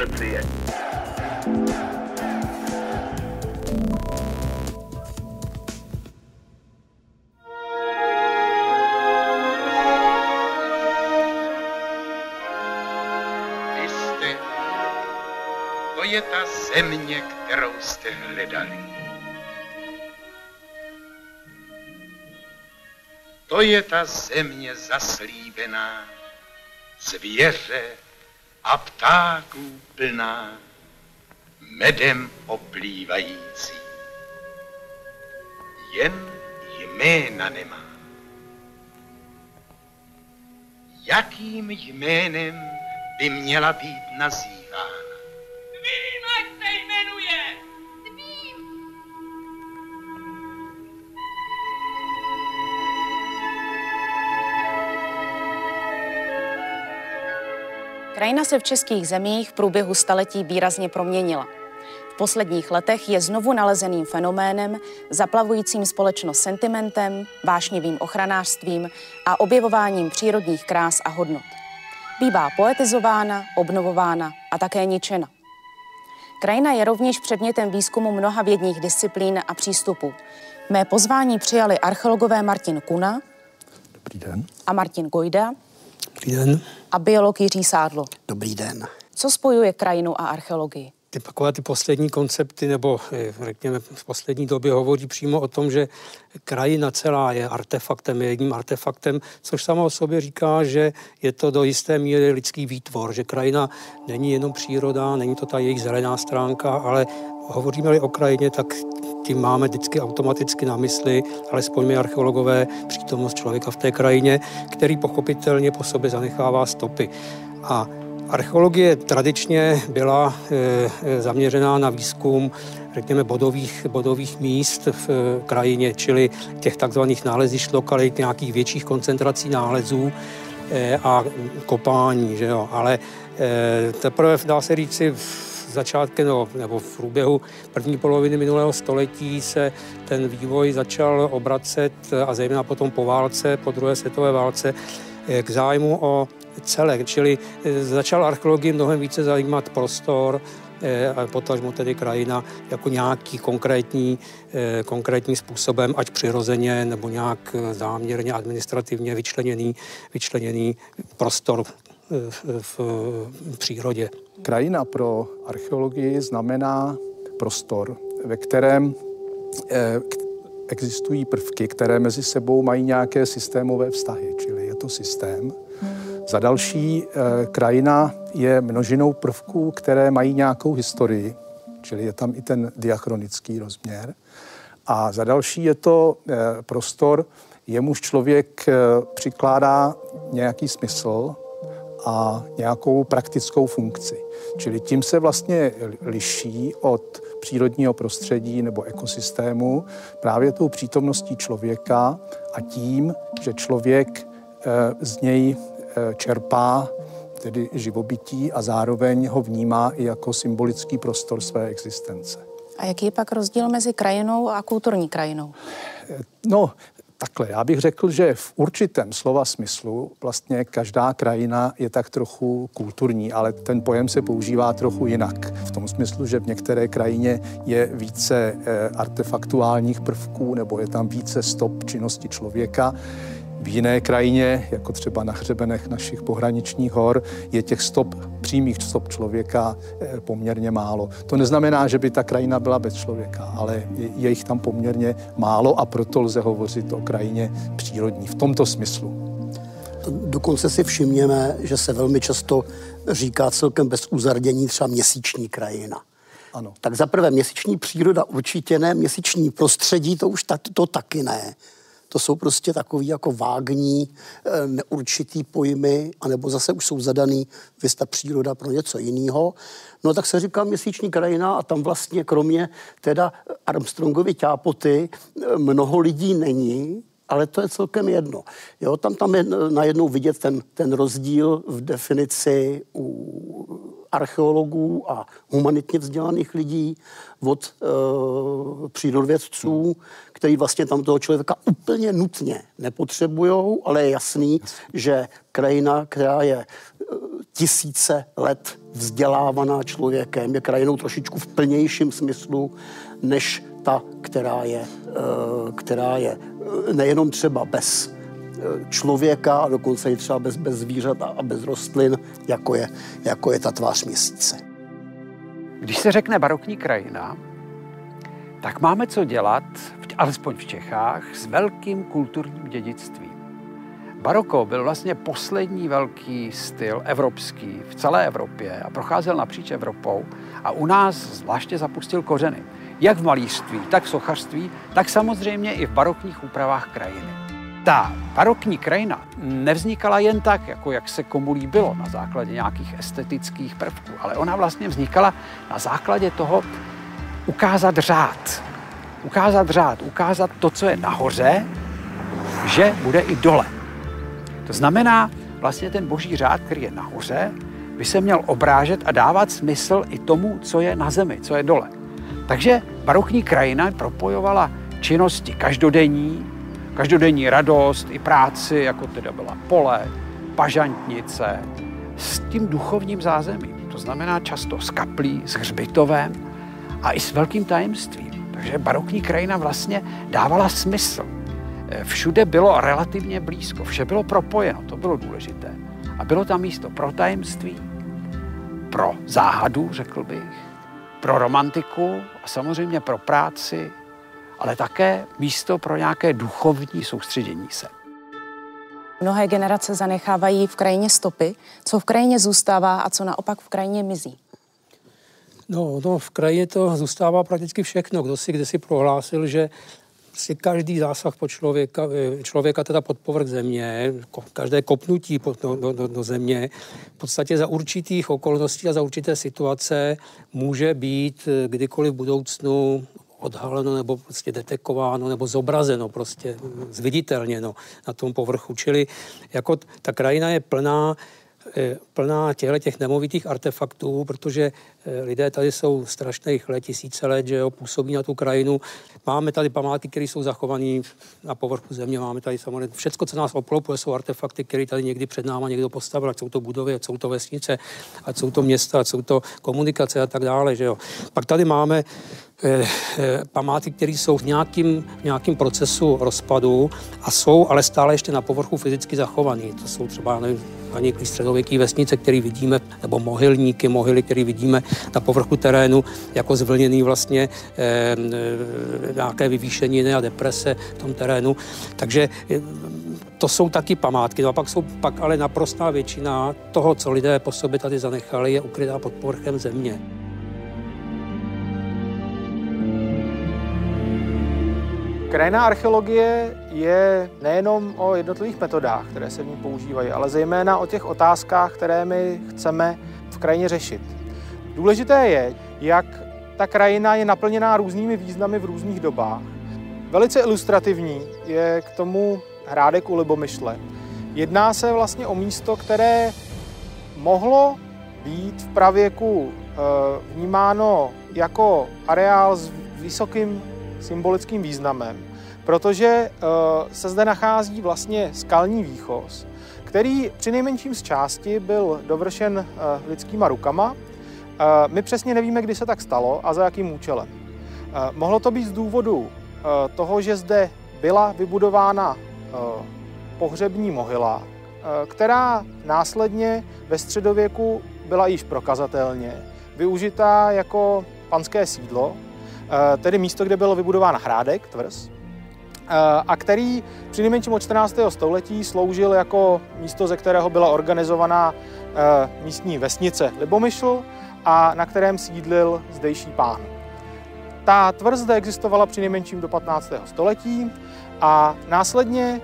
policie. Jste, to je ta země, kterou jste hledali. To je ta země zaslíbená, zvěře a ptáků plná, medem oplývající. Jen jména nemá. Jakým jménem by měla být nazývána? Krajina se v českých zemích v průběhu staletí výrazně proměnila. V posledních letech je znovu nalezeným fenoménem, zaplavujícím společnost sentimentem, vášnivým ochranářstvím a objevováním přírodních krás a hodnot. Bývá poetizována, obnovována a také ničena. Krajina je rovněž předmětem výzkumu mnoha vědních disciplín a přístupů. Mé pozvání přijali archeologové Martin Kuna Dobrý den. a Martin Gojda Dobrý den. a biolog Jiří Sádlo. Dobrý den. Co spojuje krajinu a archeologii? Ty takové ty poslední koncepty, nebo eh, řekněme v poslední době hovoří přímo o tom, že krajina celá je artefaktem, je jedním artefaktem, což samo o sobě říká, že je to do jisté míry lidský výtvor, že krajina není jenom příroda, není to ta jejich zelená stránka, ale hovoříme-li o krajině, tak tím máme vždycky automaticky na mysli, alespoň my archeologové, přítomnost člověka v té krajině, který pochopitelně po sobě zanechává stopy. A Archeologie tradičně byla e, zaměřená na výzkum, řekněme, bodových, bodových míst v e, krajině, čili těch takzvaných nálezišť lokalit, nějakých větších koncentrací nálezů a kopání, že jo. Ale teprve dá se říci v začátkem no, nebo v průběhu první poloviny minulého století se ten vývoj začal obracet a zejména potom po válce, po druhé světové válce, k zájmu o celek, čili začal archeologii mnohem více zajímat prostor, a potažmo tedy krajina jako nějaký konkrétní, konkrétní způsobem, ať přirozeně nebo nějak záměrně administrativně vyčleněný, vyčleněný prostor v, přírodě. Krajina pro archeologii znamená prostor, ve kterém existují prvky, které mezi sebou mají nějaké systémové vztahy, čili je to systém. Za další, krajina je množinou prvků, které mají nějakou historii, čili je tam i ten diachronický rozměr. A za další je to prostor, jemuž člověk přikládá nějaký smysl a nějakou praktickou funkci. Čili tím se vlastně liší od přírodního prostředí nebo ekosystému právě tou přítomností člověka a tím, že člověk z něj čerpá tedy živobytí a zároveň ho vnímá i jako symbolický prostor své existence. A jaký je pak rozdíl mezi krajinou a kulturní krajinou? No, takhle, já bych řekl, že v určitém slova smyslu vlastně každá krajina je tak trochu kulturní, ale ten pojem se používá trochu jinak. V tom smyslu, že v některé krajině je více artefaktuálních prvků nebo je tam více stop činnosti člověka. V jiné krajině, jako třeba na hřebenech našich pohraničních hor, je těch stop, přímých stop člověka poměrně málo. To neznamená, že by ta krajina byla bez člověka, ale je jich tam poměrně málo a proto lze hovořit o krajině přírodní v tomto smyslu. Dokonce si všimněme, že se velmi často říká celkem bez uzardění třeba měsíční krajina. Ano. Tak za prvé měsíční příroda určitě ne, měsíční prostředí to už ta, to taky ne. To jsou prostě takový jako vágní, neurčitý pojmy, anebo zase už jsou zadaný vysta příroda pro něco jiného. No tak se říká měsíční krajina a tam vlastně kromě teda Armstrongovy ťápoty mnoho lidí není, ale to je celkem jedno. Jo, tam, tam je najednou vidět ten, ten rozdíl v definici u archeologů a humanitně vzdělaných lidí od e, přírodovědců, který vlastně tam toho člověka úplně nutně nepotřebují, ale je jasný, že krajina, která je tisíce let vzdělávaná člověkem, je krajinou trošičku v plnějším smyslu, než ta, která je, eh, která je eh, nejenom třeba bez člověka dokonce i třeba bez, bez zvířat a bez rostlin, jako je, jako je ta tvář měsíce. Když se řekne barokní krajina, tak máme co dělat, alespoň v Čechách, s velkým kulturním dědictvím. Baroko byl vlastně poslední velký styl evropský v celé Evropě a procházel napříč Evropou a u nás zvláště zapustil kořeny. Jak v malířství, tak v sochařství, tak samozřejmě i v barokních úpravách krajiny. Ta barokní krajina nevznikala jen tak, jako jak se komu líbilo na základě nějakých estetických prvků, ale ona vlastně vznikala na základě toho ukázat řád. Ukázat řád, ukázat to, co je nahoře, že bude i dole. To znamená, vlastně ten boží řád, který je nahoře, by se měl obrážet a dávat smysl i tomu, co je na zemi, co je dole. Takže barokní krajina propojovala činnosti každodenní, každodenní radost i práci, jako teda byla pole, pažantnice, s tím duchovním zázemím. To znamená často s kaplí, s hřbitovem a i s velkým tajemstvím. Takže barokní krajina vlastně dávala smysl. Všude bylo relativně blízko, vše bylo propojeno, to bylo důležité. A bylo tam místo pro tajemství, pro záhadu, řekl bych, pro romantiku a samozřejmě pro práci, ale také místo pro nějaké duchovní soustředění se. Mnohé generace zanechávají v krajině stopy. Co v krajině zůstává a co naopak v krajině mizí? No, no, v krajině to zůstává prakticky všechno. Kdo si si prohlásil, že si každý zásah po člověka, eh, člověka teda pod povrch země, každé kopnutí do, do, do, do země, v podstatě za určitých okolností a za určité situace může být eh, kdykoliv v budoucnu odhaleno nebo prostě detekováno nebo zobrazeno, prostě zviditelněno na tom povrchu. Čili jako ta krajina je plná Eh, plná těchto těch nemovitých artefaktů, protože lidé tady jsou strašných let, tisíce let, že jo, působí na tu krajinu. Máme tady památky, které jsou zachované na povrchu země, máme tady samozřejmě všechno, co nás obklopuje, jsou artefakty, které tady někdy před náma někdo postavil, ať jsou to budovy, ať jsou to vesnice, ať jsou to města, ať jsou to komunikace a tak dále, že jo. Pak tady máme Eh, eh, památky, které jsou v nějakým, nějakým procesu rozpadu a jsou ale stále ještě na povrchu fyzicky zachované. To jsou třeba nevím, ani středověké vesnice, které vidíme, nebo mohylníky, mohyly, které vidíme na povrchu terénu, jako zvlněný vlastně eh, nějaké vyvýšeniny a deprese v tom terénu. Takže eh, to jsou taky památky. No a pak jsou pak ale naprostá většina toho, co lidé po sobě tady zanechali, je ukrytá pod povrchem země. Krajná archeologie je nejenom o jednotlivých metodách, které se v ní používají, ale zejména o těch otázkách, které my chceme v krajině řešit. Důležité je, jak ta krajina je naplněná různými významy v různých dobách. Velice ilustrativní je k tomu hrádek u Libomyšle. Jedná se vlastně o místo, které mohlo být v pravěku eh, vnímáno jako areál s vysokým symbolickým významem, protože eh, se zde nachází vlastně skalní výchoz, který při nejmenším z části byl dovršen eh, lidskýma rukama. My přesně nevíme, kdy se tak stalo a za jakým účelem. Mohlo to být z důvodu toho, že zde byla vybudována pohřební mohyla, která následně ve středověku byla již prokazatelně využitá jako panské sídlo tedy místo, kde byl vybudován hrádek, tvrz, a který při nejmenším od 14. století sloužil jako místo, ze kterého byla organizovaná místní vesnice Libomyšl a na kterém sídlil zdejší pán. Ta tvrz zde existovala při nejmenším do 15. století a následně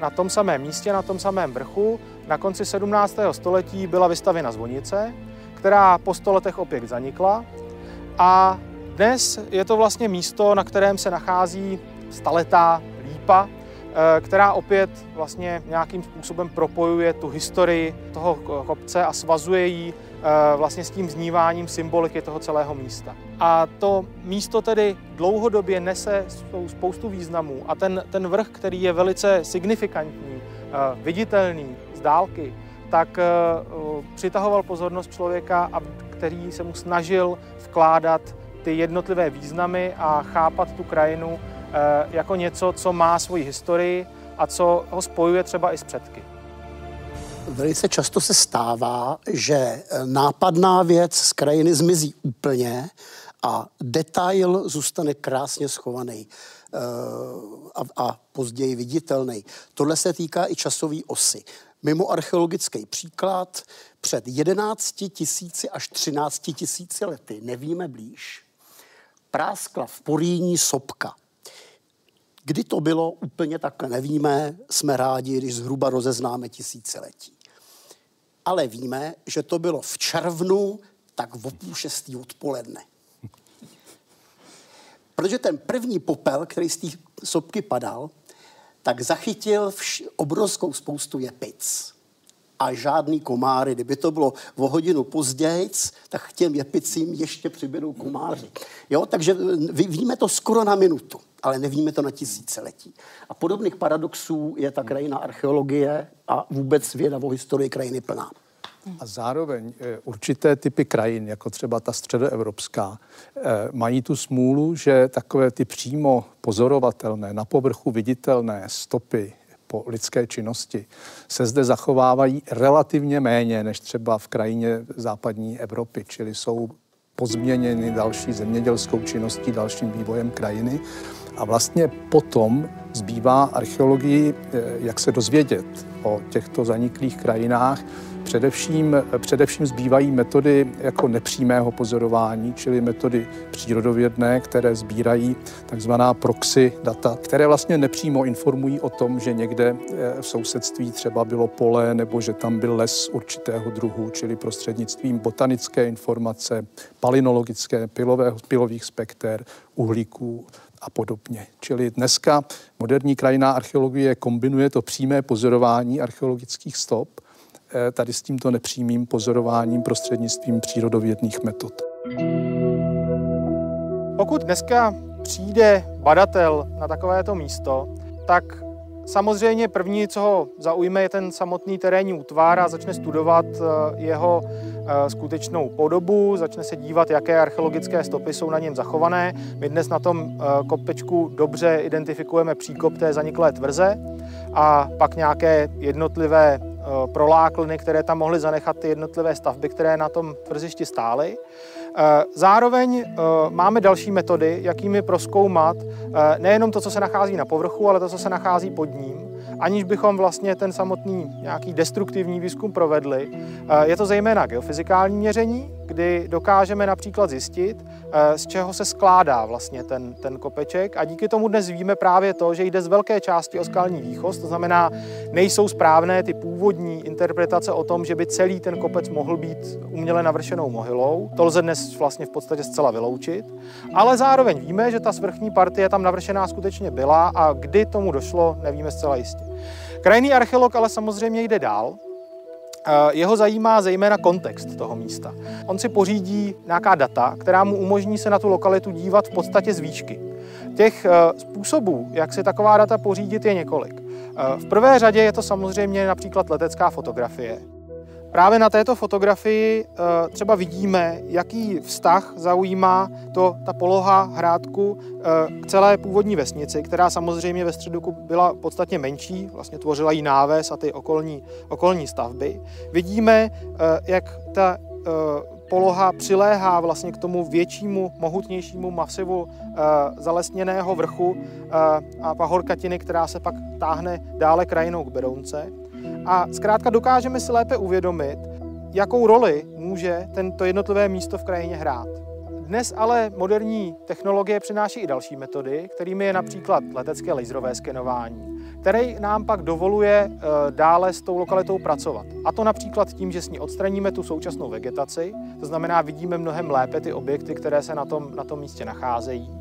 na tom samém místě, na tom samém vrchu, na konci 17. století byla vystavěna zvonice, která po stoletech opět zanikla a dnes je to vlastně místo, na kterém se nachází staletá lípa, eh, která opět vlastně nějakým způsobem propojuje tu historii toho kopce a svazuje ji eh, vlastně s tím zníváním symboliky toho celého místa. A to místo tedy dlouhodobě nese spoustu významů a ten, ten vrch, který je velice signifikantní, eh, viditelný z dálky, tak přitahoval pozornost člověka, který se mu snažil vkládat ty jednotlivé významy a chápat tu krajinu jako něco, co má svoji historii a co ho spojuje třeba i s předky. Velice často se stává, že nápadná věc z krajiny zmizí úplně a detail zůstane krásně schovaný eh, a, a později viditelný. Tohle se týká i časové osy. Mimo archeologický příklad, před 11 tisíci až 13 tisíci lety, nevíme blíž, práskla v Poríní sopka. Kdy to bylo, úplně takhle nevíme, jsme rádi, když zhruba rozeznáme tisíciletí. Ale víme, že to bylo v červnu, tak v půl šestý odpoledne. Protože ten první popel, který z té sopky padal, tak zachytil vš- obrovskou spoustu jepic a žádný komáry. Kdyby to bylo o hodinu později, tak těm jepicím ještě přibydou komáři. Jo, takže víme to skoro na minutu, ale nevíme to na tisíciletí. A podobných paradoxů je ta krajina archeologie a vůbec věda o historii krajiny plná. A zároveň eh, určité typy krajin, jako třeba ta středoevropská, eh, mají tu smůlu, že takové ty přímo pozorovatelné, na povrchu viditelné stopy po lidské činnosti se zde zachovávají relativně méně než třeba v krajině západní Evropy, čili jsou pozměněny další zemědělskou činností, dalším vývojem krajiny. A vlastně potom zbývá archeologii, eh, jak se dozvědět o těchto zaniklých krajinách, Především, především zbývají metody jako nepřímého pozorování, čili metody přírodovědné, které sbírají takzvaná proxy data, které vlastně nepřímo informují o tom, že někde eh, v sousedství třeba bylo pole nebo že tam byl les určitého druhu, čili prostřednictvím botanické informace, palinologické, pilového, pilových spekter, uhlíků a podobně. Čili dneska moderní krajiná archeologie kombinuje to přímé pozorování archeologických stop tady s tímto nepřímým pozorováním prostřednictvím přírodovědných metod. Pokud dneska přijde badatel na takovéto místo, tak samozřejmě první, co ho zaujme, je ten samotný terénní útvar a začne studovat eh, jeho eh, skutečnou podobu, začne se dívat, jaké archeologické stopy jsou na něm zachované. My dnes na tom kopečku dobře identifikujeme příkop té zaniklé tvrze a pak nějaké jednotlivé Eh, proláklny, které tam mohly zanechat ty jednotlivé stavby, které na tom tvrzišti stály. Eh, zároveň eh, máme další metody, jakými proskoumat nejenom to, co se nachází na povrchu, ale to, co se nachází pod ním aniž bychom vlastně ten samotný nějaký destruktivní výzkum provedli. Eh, je to zejména geofyzikální měření, kdy dokážeme například zjistit, eh, z čeho se skládá vlastně ten, ten kopeček a díky tomu dnes víme právě to, že jde z velké části o skalní výchoz, to znamená, nejsou správné ty původní interpretace o tom, že by celý ten kopec mohl být uměle navršenou mohylou. To lze dnes vlastně v podstatě zcela vyloučit, ale zároveň víme, že ta svrchní partie tam navršená skutečně byla a kdy tomu došlo, nevíme zcela jistě. Krajný archeolog ale samozřejmě jde dál. Jeho zajímá zejména kontext toho místa. On si pořídí nějaká data, která mu umožní se na tu lokalitu dívat v podstatě z výšky. Těch eh, způsobů, jak si taková data pořídit, je několik. Eh, v prvé řadě je to samozřejmě například letecká fotografie. Právě na této fotografii eh, třeba vidíme, jaký vztah zaujímá to, ta poloha hrádku eh, k celé původní vesnici, která samozřejmě ve středu byla podstatně menší, vlastně tvořila jí náves a ty okolní, okolní stavby. Vidíme, eh, jak ta poloha přiléhá vlastně k tomu většímu, mohutnějšímu masivu zalesněného vrchu a pahorkatiny, která se pak táhne dále krajinou k Berounce. A zkrátka dokážeme si lépe uvědomit, jakou roli může tento jednotlivé místo v krajině hrát. Dnes ale moderní technologie přináší i další metody, kterými je například letecké laserové skenování, které nám pak dovoluje eh, dále s tou lokalitou pracovat. A to například tím, že s ní odstraníme tu současnou vegetaci, to znamená, vidíme mnohem lépe ty objekty, které se na tom, na tom místě nacházejí.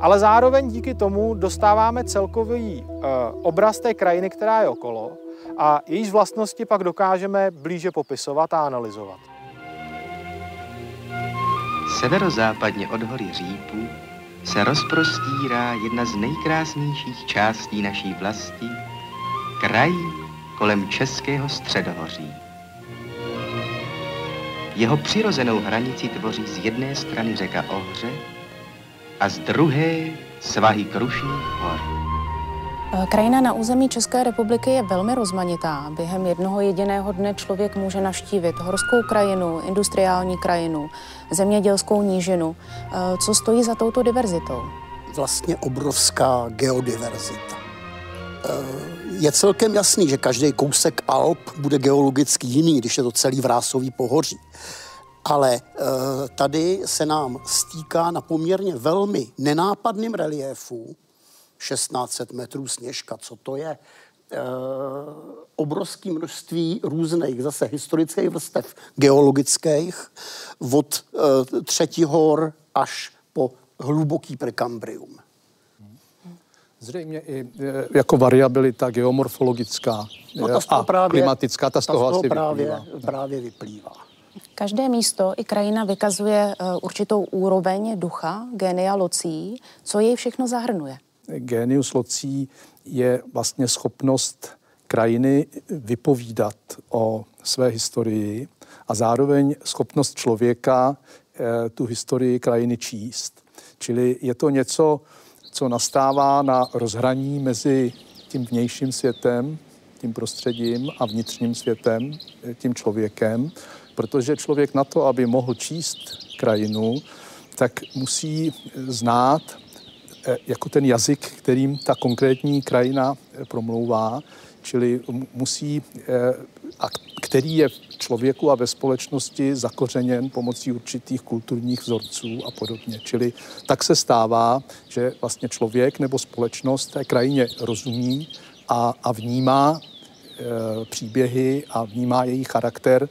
Ale zároveň díky tomu dostáváme celkový eh, obraz té krajiny, která je okolo, a jejíž vlastnosti pak dokážeme blíže popisovat a analyzovat. Severozápadně od hory Řípů se rozprostírá jedna z nejkrásnějších částí naší vlasti, kraj kolem Českého středohoří. Jeho přirozenou hranici tvoří z jedné strany řeka Ohře a z druhé svahy Krušných hor. Eh, krajina na území České republiky je velmi rozmanitá. Během jednoho jediného dne člověk může naštívit horskou krajinu, industriální krajinu, zemědělskou nížinu. Eh, co stojí za touto diverzitou? Vlastně obrovská geodiverzita. Eh, je celkem jasný, že každý kousek Alp bude geologicky jiný, když je to celý vrásový pohoří. Ale tady se nám stýká na poměrně velmi nenápadným reliéfu 1600 metrů sněžka. Co to je? E, obrovské množství různých zase historických vrstev geologických od e, třetí hor až po hluboký prekambrium. Zřejmě i jako variabilita geomorfologická no, ta a právě, klimatická, ta z toho, toho asi právě, vyplývá. právě vyplývá. Každé místo i krajina vykazuje určitou úroveň ducha, genia locí. Co jej všechno zahrnuje? Genius locí je vlastně schopnost krajiny vypovídat o své historii a zároveň schopnost člověka eh, tu historii krajiny číst. Čili je to něco, co nastává na rozhraní mezi tím vnějším světem, tím prostředím a vnitřním světem, eh, tím člověkem, protože člověk na to, aby mohl číst krajinu, tak musí znát jako ten jazyk, kterým ta konkrétní krajina eh, promlouvá, čili musí, eh, a který je v člověku a ve společnosti zakořeněn pomocí určitých kulturních vzorců a podobně. Čili tak se stává, že vlastně člověk nebo společnost té krajině rozumí a, a vnímá příběhy a vnímá její charakter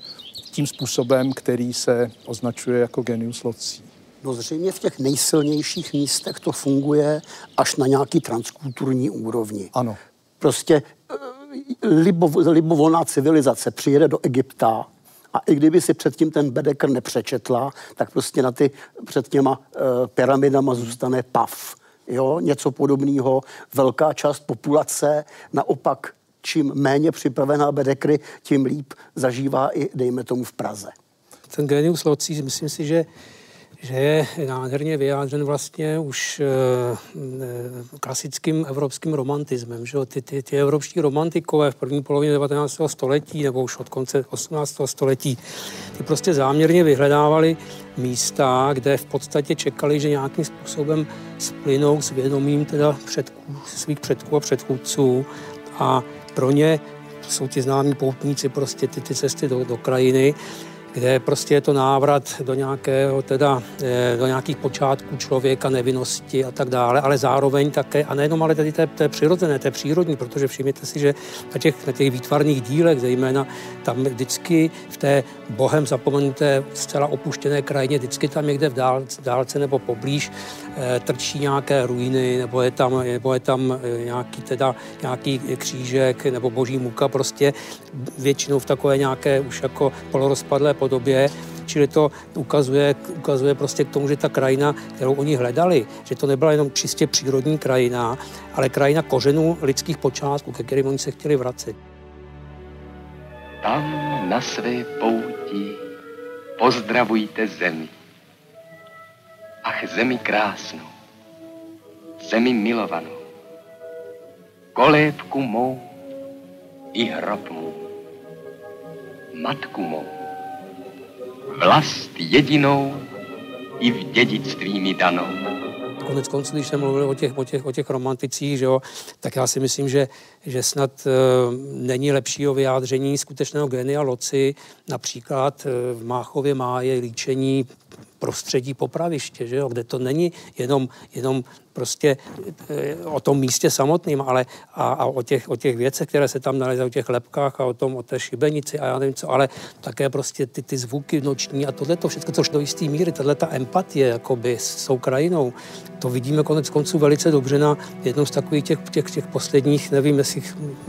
tím způsobem, který se označuje jako genius loci. No zřejmě v těch nejsilnějších místech to funguje až na nějaký transkulturní úrovni. Ano. Prostě eh, libo, libovolná civilizace přijede do Egypta a i kdyby si předtím ten Bedekr nepřečetla, tak prostě na ty před těma uh, pyramidama zůstane pav. Jo, něco podobného. Velká část populace naopak čím méně připravená Bedekry, tím líp zažívá i, dejme tomu, v Praze. Ten genius loci, myslím si, že že je nádherně vyjádřen vlastně už eh, eh, klasickým evropským romantismem. Že? Ty, ty, ty evropští romantikové v první polovině 19. století nebo už od konce 18. století, ty prostě záměrně vyhledávali místa, kde v podstatě čekali, že nějakým způsobem splynou s vědomím teda předků, svých předků a předchůdců a pro ně jsou ti známí poutníci prostě ty, ty cesty do, do krajiny kde prostě je to návrat do nějakého, teda, eh, do nějakých počátků člověka, nevinnosti a tak dále, ale zároveň také, a nejenom ale tady té, té přirozené, té přírodní, protože všimněte si, že na těch, na těch výtvarných dílech, zejména tam vždycky v té bohem zapomenuté, zcela opuštěné krajině, vždycky tam někde v dálce, dálce nebo poblíž trčí nějaké ruiny, nebo je tam, nebo je tam eh, nějaký, teda, nějaký křížek nebo boží muka, prostě většinou v takové nějaké už jako polorozpadlé podobě, čili to ukazuje, ukazuje prostě k tomu, že ta krajina, kterou oni hledali, že to nebyla jenom čistě přírodní krajina, ale krajina kořenů lidských počátků, ke kterým oni se chtěli vracet. Tam na své pouti pozdravujte zemi. Ach, zemi krásnou, zemi milovanou, kolébku mou i hrob mou, matku mou vlast jedinou i v dědictví mi danou. Konec konců, když jsem mluvil o těch, o těch, o těch romanticích, že jo, tak já si myslím, že, že snad e, není lepšího vyjádření skutečného genia loci, například e, v Máchově máje líčení prostředí popraviště, že jo, kde to není jenom, jenom prostě eh, o tom místě samotným, ale a, a o, těch, o těch věcech, které se tam nalezají, o těch lepkách a o tom, o té šibenici a já nevím co, ale také prostě ty, ty zvuky noční a tohle to všechno, což do jisté míry, tahle ta empatie jakoby s tou krajinou, to vidíme konec konců velice dobře na jednou z takových těch, těch, těch posledních, nevím, jestli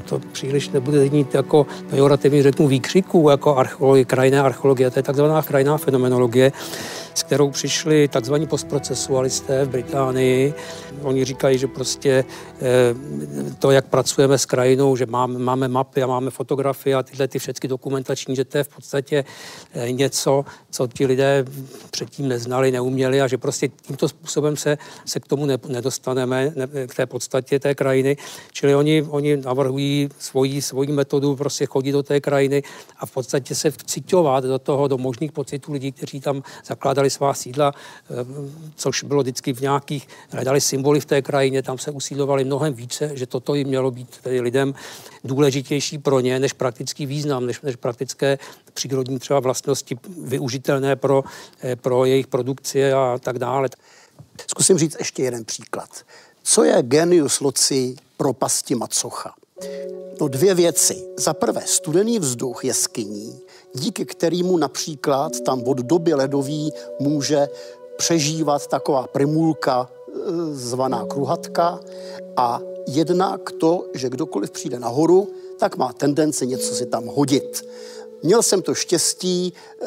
to příliš nebude znít jako pejorativně řeknu výkřiků, jako archeologie, krajinné archeologie, to je takzvaná krajinná fenomenologie, s kterou přišli takzvaní postprocesualisté v Británii. Oni říkají, že prostě eh, to, jak pracujeme s krajinou, že máme, máme mapy a máme fotografie a tyhle ty všechny dokumentační, že to je v podstatě eh, něco, co ti lidé předtím neznali, neuměli a že prostě tímto způsobem se, se k tomu nedostaneme, ne, k té podstatě té krajiny. Čili oni, oni navrhují svoji, svoji metodu, prostě chodit do té krajiny a v podstatě se vciťovat do toho, do možných pocitů lidí, kteří tam zakládali svá sídla, eh, což bylo vždycky v nějakých, hledali symboly v té krajině, tam se usídlovali mnohem více, že toto jim mělo být tedy lidem důležitější pro ně než praktický význam, než, než praktické přírodní třeba vlastnosti využitelné pro, eh, pro jejich produkci a tak dále. Zkusím říct ještě jeden příklad. Co je genius loci propasti Macocha? No dvě věci. Za prvé, studený vzduch jeskyní, díky kterému například tam od doby ledový může přežívat taková primulka zvaná kruhatka a jednak to, že kdokoliv přijde nahoru, tak má tendenci něco si tam hodit. Měl jsem to štěstí eh,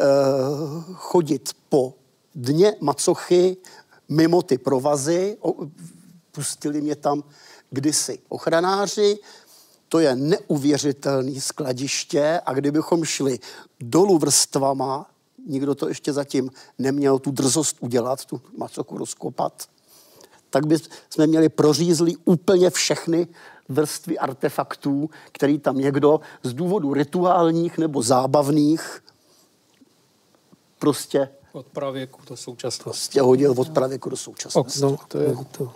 chodit po dně macochy mimo ty provazy. O, pustili mě tam kdysi ochranáři. To je neuvěřitelné skladiště a kdybychom šli dolů vrstvama, nikdo to ještě zatím neměl tu drzost udělat, tu macoku rozkopat, tak by jsme měli prořízlý úplně všechny vrstvy artefaktů, který tam někdo z důvodu rituálních nebo zábavných prostě od pravěku do současnosti. Prostě hodil od pravěku do současnosti. no, to je to.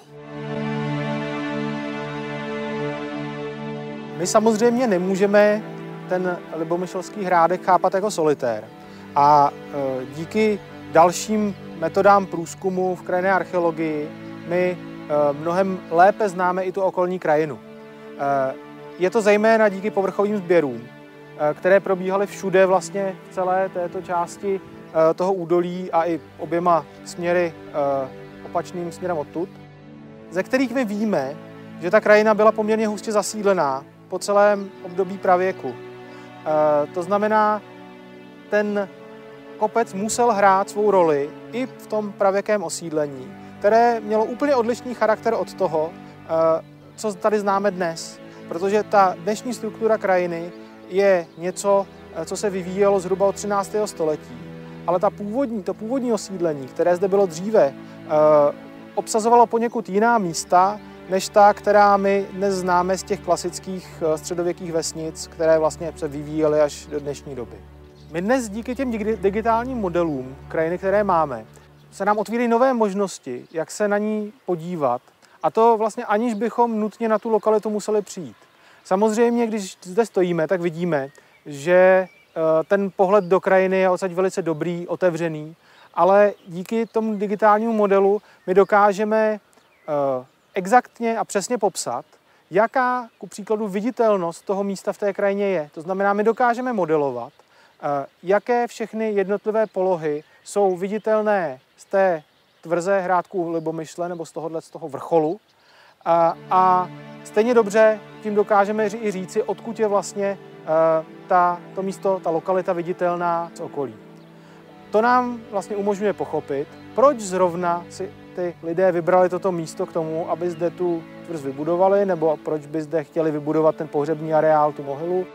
My samozřejmě nemůžeme ten libomyšlský hrádek chápat jako solitér. A e, díky dalším metodám průzkumu v krajinné archeologii my e, mnohem lépe známe i tu okolní krajinu. E, je to zejména díky povrchovým sběrům, které probíhaly všude vlastně v celé této části toho údolí a i oběma směry opačným směrem odtud, ze kterých my víme, že ta krajina byla poměrně hustě zasídlená po celém období pravěku. To znamená, ten kopec musel hrát svou roli i v tom pravěkém osídlení, které mělo úplně odlišný charakter od toho, eh, co tady známe dnes. Protože ta dnešní struktura krajiny je něco, eh, co se vyvíjelo zhruba od 13. století. Ale ta původní, to původní osídlení, které zde bylo dříve, eh, obsazovalo poněkud jiná místa, než ta, která my dnes známe z těch klasických středověkých vesnic, které vlastně se vyvíjely až do dnešní doby. My dnes díky těm digitálním modelům krajiny, které máme, se nám otvírají nové možnosti, jak se na ní podívat. A to vlastně aniž bychom nutně na tu lokalitu museli přijít. Samozřejmě, když zde stojíme, tak vidíme, že eh, ten pohled do krajiny je odsaď velice dobrý, otevřený, ale díky tomu digitálnímu modelu my dokážeme eh, exaktně a přesně popsat, jaká ku příkladu viditelnost toho místa v té krajině je. To znamená, my dokážeme modelovat, eh, jaké všechny jednotlivé polohy jsou viditelné z té tvrze hrádku Libomyšle nebo z tohohle z toho vrcholu. A, a stejně dobře tím dokážeme i říci, odkud je vlastně uh, ta, to místo, ta lokalita viditelná z okolí. To nám vlastně umožňuje pochopit, proč zrovna si ty lidé vybrali toto místo k tomu, aby zde tu tvrz vybudovali, nebo proč by zde chtěli vybudovat ten pohřební areál, tu mohylu.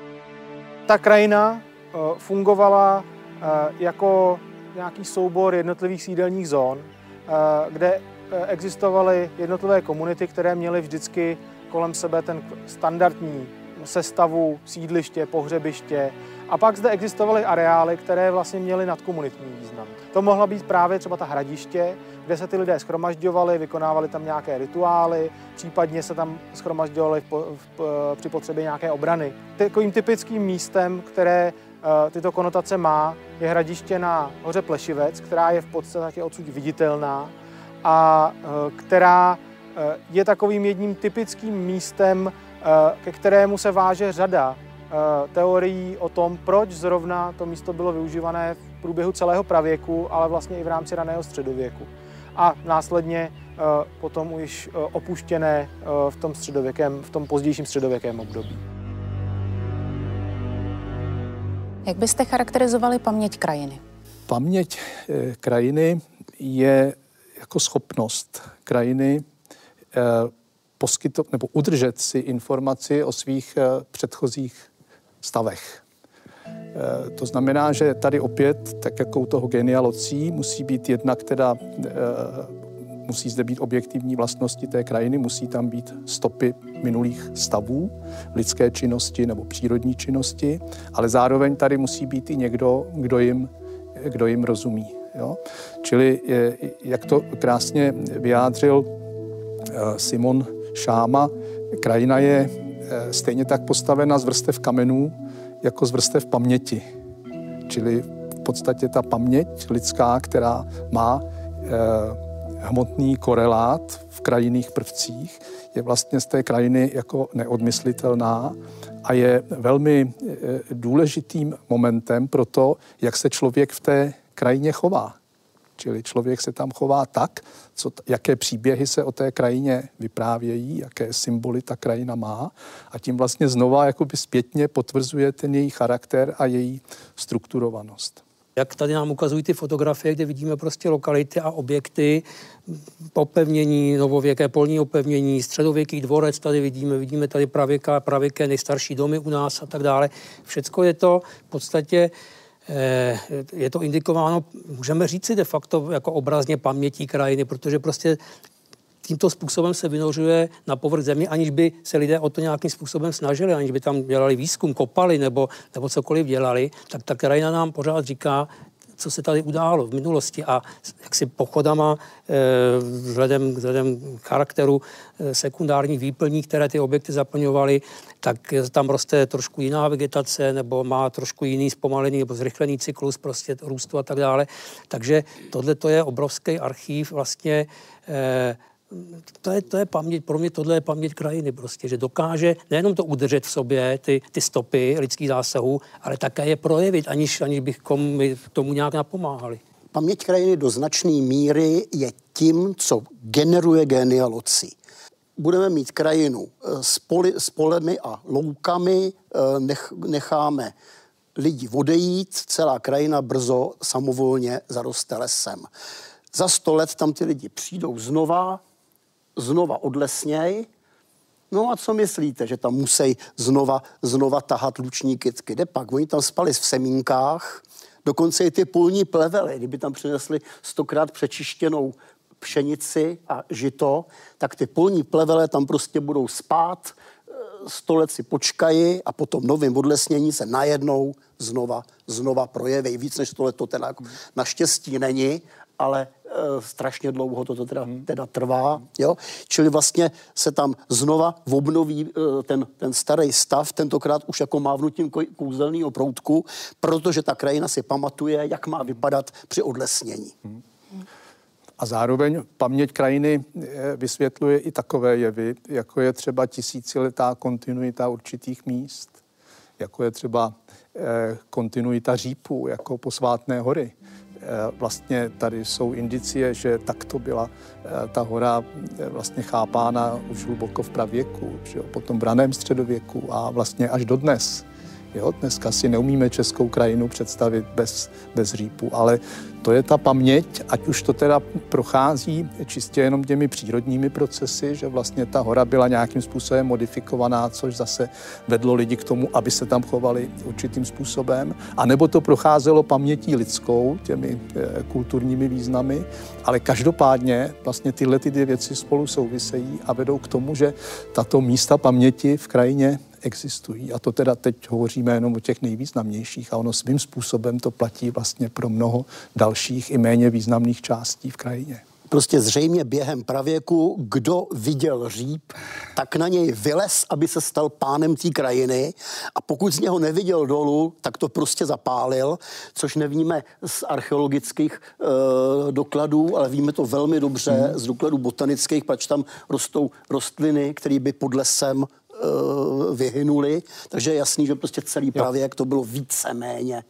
Ta krajina uh, fungovala uh, jako nějaký soubor jednotlivých sídelních zón, eh, kde eh, existovaly jednotlivé komunity, které měly vždycky kolem sebe ten standardní sestavu sídliště, pohřebiště. A pak zde existovaly areály, které vlastně měly nadkomunitní význam. To mohla být právě třeba ta hradiště, kde se ty lidé schromažďovali, vykonávali tam nějaké rituály, případně se tam schromažďovali při potřebě nějaké obrany. Takovým typickým místem, které Eh, tyto konotace má, je hradiště na hoře Plešivec, která je v podstatě odsud viditelná a eh, která eh, je takovým jedním typickým místem, ke kterému se váže řada teorií o tom, proč zrovna to místo bylo využívané v průběhu celého pravěku, ale vlastně i v rámci raného středověku. A následně potom už opuštěné v tom, středověkém, v tom pozdějším středověkém období. Jak byste charakterizovali paměť krajiny? paměť eh, krajiny je jako schopnost krajiny eh, poskytovat nebo udržet si informaci o svých eh, předchozích stavech. To znamená, že tady opět, tak jako u toho genealocí, musí být jedna, která musí zde být objektivní vlastnosti té krajiny, musí tam být stopy minulých stavů, lidské činnosti nebo přírodní činnosti, ale zároveň tady musí být i někdo, kdo jim, kdo jim rozumí. Jo? Čili, jak to krásně vyjádřil eh, Simon Šáma, krajina je eh, stejně tak postavena z vrstev kamenů, jako z vrstev paměti. Čili v podstatě ta paměť lidská, která má eh, hmotný korelát v krajinných prvcích je vlastně z té krajiny jako neodmyslitelná a je velmi e, důležitým momentem pro to, jak se člověk v té krajině chová. Čili člověk se tam chová tak, co, jaké příběhy se o té krajině vyprávějí, jaké symboly ta krajina má a tím vlastně znova jakoby zpětně potvrzuje ten její charakter a její strukturovanost jak tady nám ukazují ty fotografie, kde vidíme prostě lokality a objekty, opevnění, novověké polní opevnění, středověký dvorec tady vidíme, vidíme tady pravěká, pravěké nejstarší domy u nás a tak dále. Všecko je to v podstatě eh, je to indikováno, můžeme říci de facto jako obrazně pamětí krajiny, protože prostě tímto způsobem se vynořuje na povrch země, aniž by se lidé o to nějakým způsobem snažili, aniž by tam dělali výzkum, kopali nebo, nebo cokoliv dělali, tak ta krajina nám pořád říká, co se tady událo v minulosti a jak si pochodama eh, vzhledem, vzhledem charakteru eh, sekundárních výplní, které ty objekty zaplňovaly, tak tam roste trošku jiná vegetace nebo má trošku jiný zpomalený nebo zrychlený cyklus prostě růstu a tak dále. Takže tohle to je obrovský archív vlastně eh, to je, to je paměť, pro mě tohle je paměť krajiny prostě, že dokáže nejenom to udržet v sobě, ty, ty stopy lidských zásahů, ale také je projevit, aniž, aniž bychom tomu nějak napomáhali. Paměť krajiny do značné míry je tím, co generuje genealoci. Budeme mít krajinu eh, s, poli, s polemi a loukami, eh, nech, necháme lidi odejít, celá krajina brzo samovolně zaroste lesem. Za sto let tam ty lidi přijdou znova, znova odlesněj. No a co myslíte, že tam musí znova, znova tahat luční kytky? Kde pak? Oni tam spali v semínkách, dokonce i ty polní plevely, kdyby tam přinesli stokrát přečištěnou pšenici a žito, tak ty polní plevele tam prostě budou spát, eh, sto let si počkají a potom novým odlesnění se najednou znova, znova projeví. Víc než tohle to teda jako naštěstí není, ale Eh, strašně dlouho to teda, hmm. teda trvá. Jo? Čili vlastně se tam znova obnoví eh, ten, ten starý stav, tentokrát už jako mávnutím kouzelného proutku, protože ta krajina si pamatuje, jak má vypadat při odlesnění. Hmm. A zároveň paměť krajiny eh, vysvětluje i takové jevy, jako je třeba tisíciletá kontinuita určitých míst, jako je třeba kontinuita řípů, jako posvátné hory. Eh, vlastně tady jsou indicie, že takto byla eh, ta hora eh, vlastně chápána už hluboko v pravěku, že jo, potom v raném středověku a vlastně až do dnes. Jo, dneska si neumíme českou krajinu představit bez, bez řípu, ale to je ta paměť, ať už to teda prochází čistě jenom těmi přírodními procesy, že vlastně ta hora byla nějakým způsobem modifikovaná, což zase vedlo lidi k tomu, aby se tam chovali určitým způsobem, a nebo to procházelo pamětí lidskou, těmi e, kulturními významy, ale každopádně vlastně tyhle ty dvě věci spolu souvisejí a vedou k tomu, že tato místa paměti v krajině existují. A to teda teď hovoříme jenom o těch nejvýznamnějších a ono svým způsobem to platí vlastně pro mnoho dalších i méně významných částí v krajině. Prostě zřejmě během pravěku, kdo viděl říp, tak na něj vylez, aby se stal pánem té krajiny a pokud z něho neviděl dolů, tak to prostě zapálil, což nevíme z archeologických e, dokladů, ale víme to velmi dobře hmm. z dokladů botanických, pač tam rostou rostliny, které by pod lesem vyhynuli, takže je jasný, že prostě celý pravěk to bylo víceméně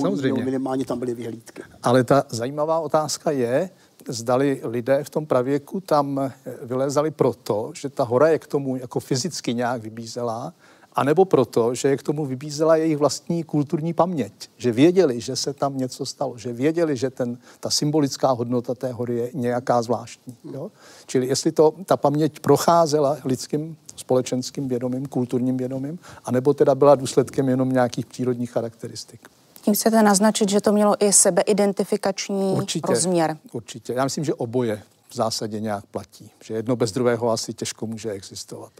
Samozřejmě. minimálně tam byly vyhlídky. Ale ta zajímavá otázka je, zdali lidé v tom pravěku tam vylézali proto, že ta hora je k tomu jako fyzicky nějak vybízela, A nebo proto, že je k tomu vybízela jejich vlastní kulturní paměť. Že věděli, že se tam něco stalo. Že věděli, že ten, ta symbolická hodnota té hory je nějaká zvláštní. Jo? Čili jestli to, ta paměť procházela lidským společenským vědomím, kulturním vědomím, anebo teda byla důsledkem jenom nějakých přírodních charakteristik. Tím chcete naznačit, že to mělo i sebeidentifikační určitě, rozměr. Určitě. Já myslím, že oboje v zásadě nějak platí. Že jedno bez druhého asi těžko může existovat.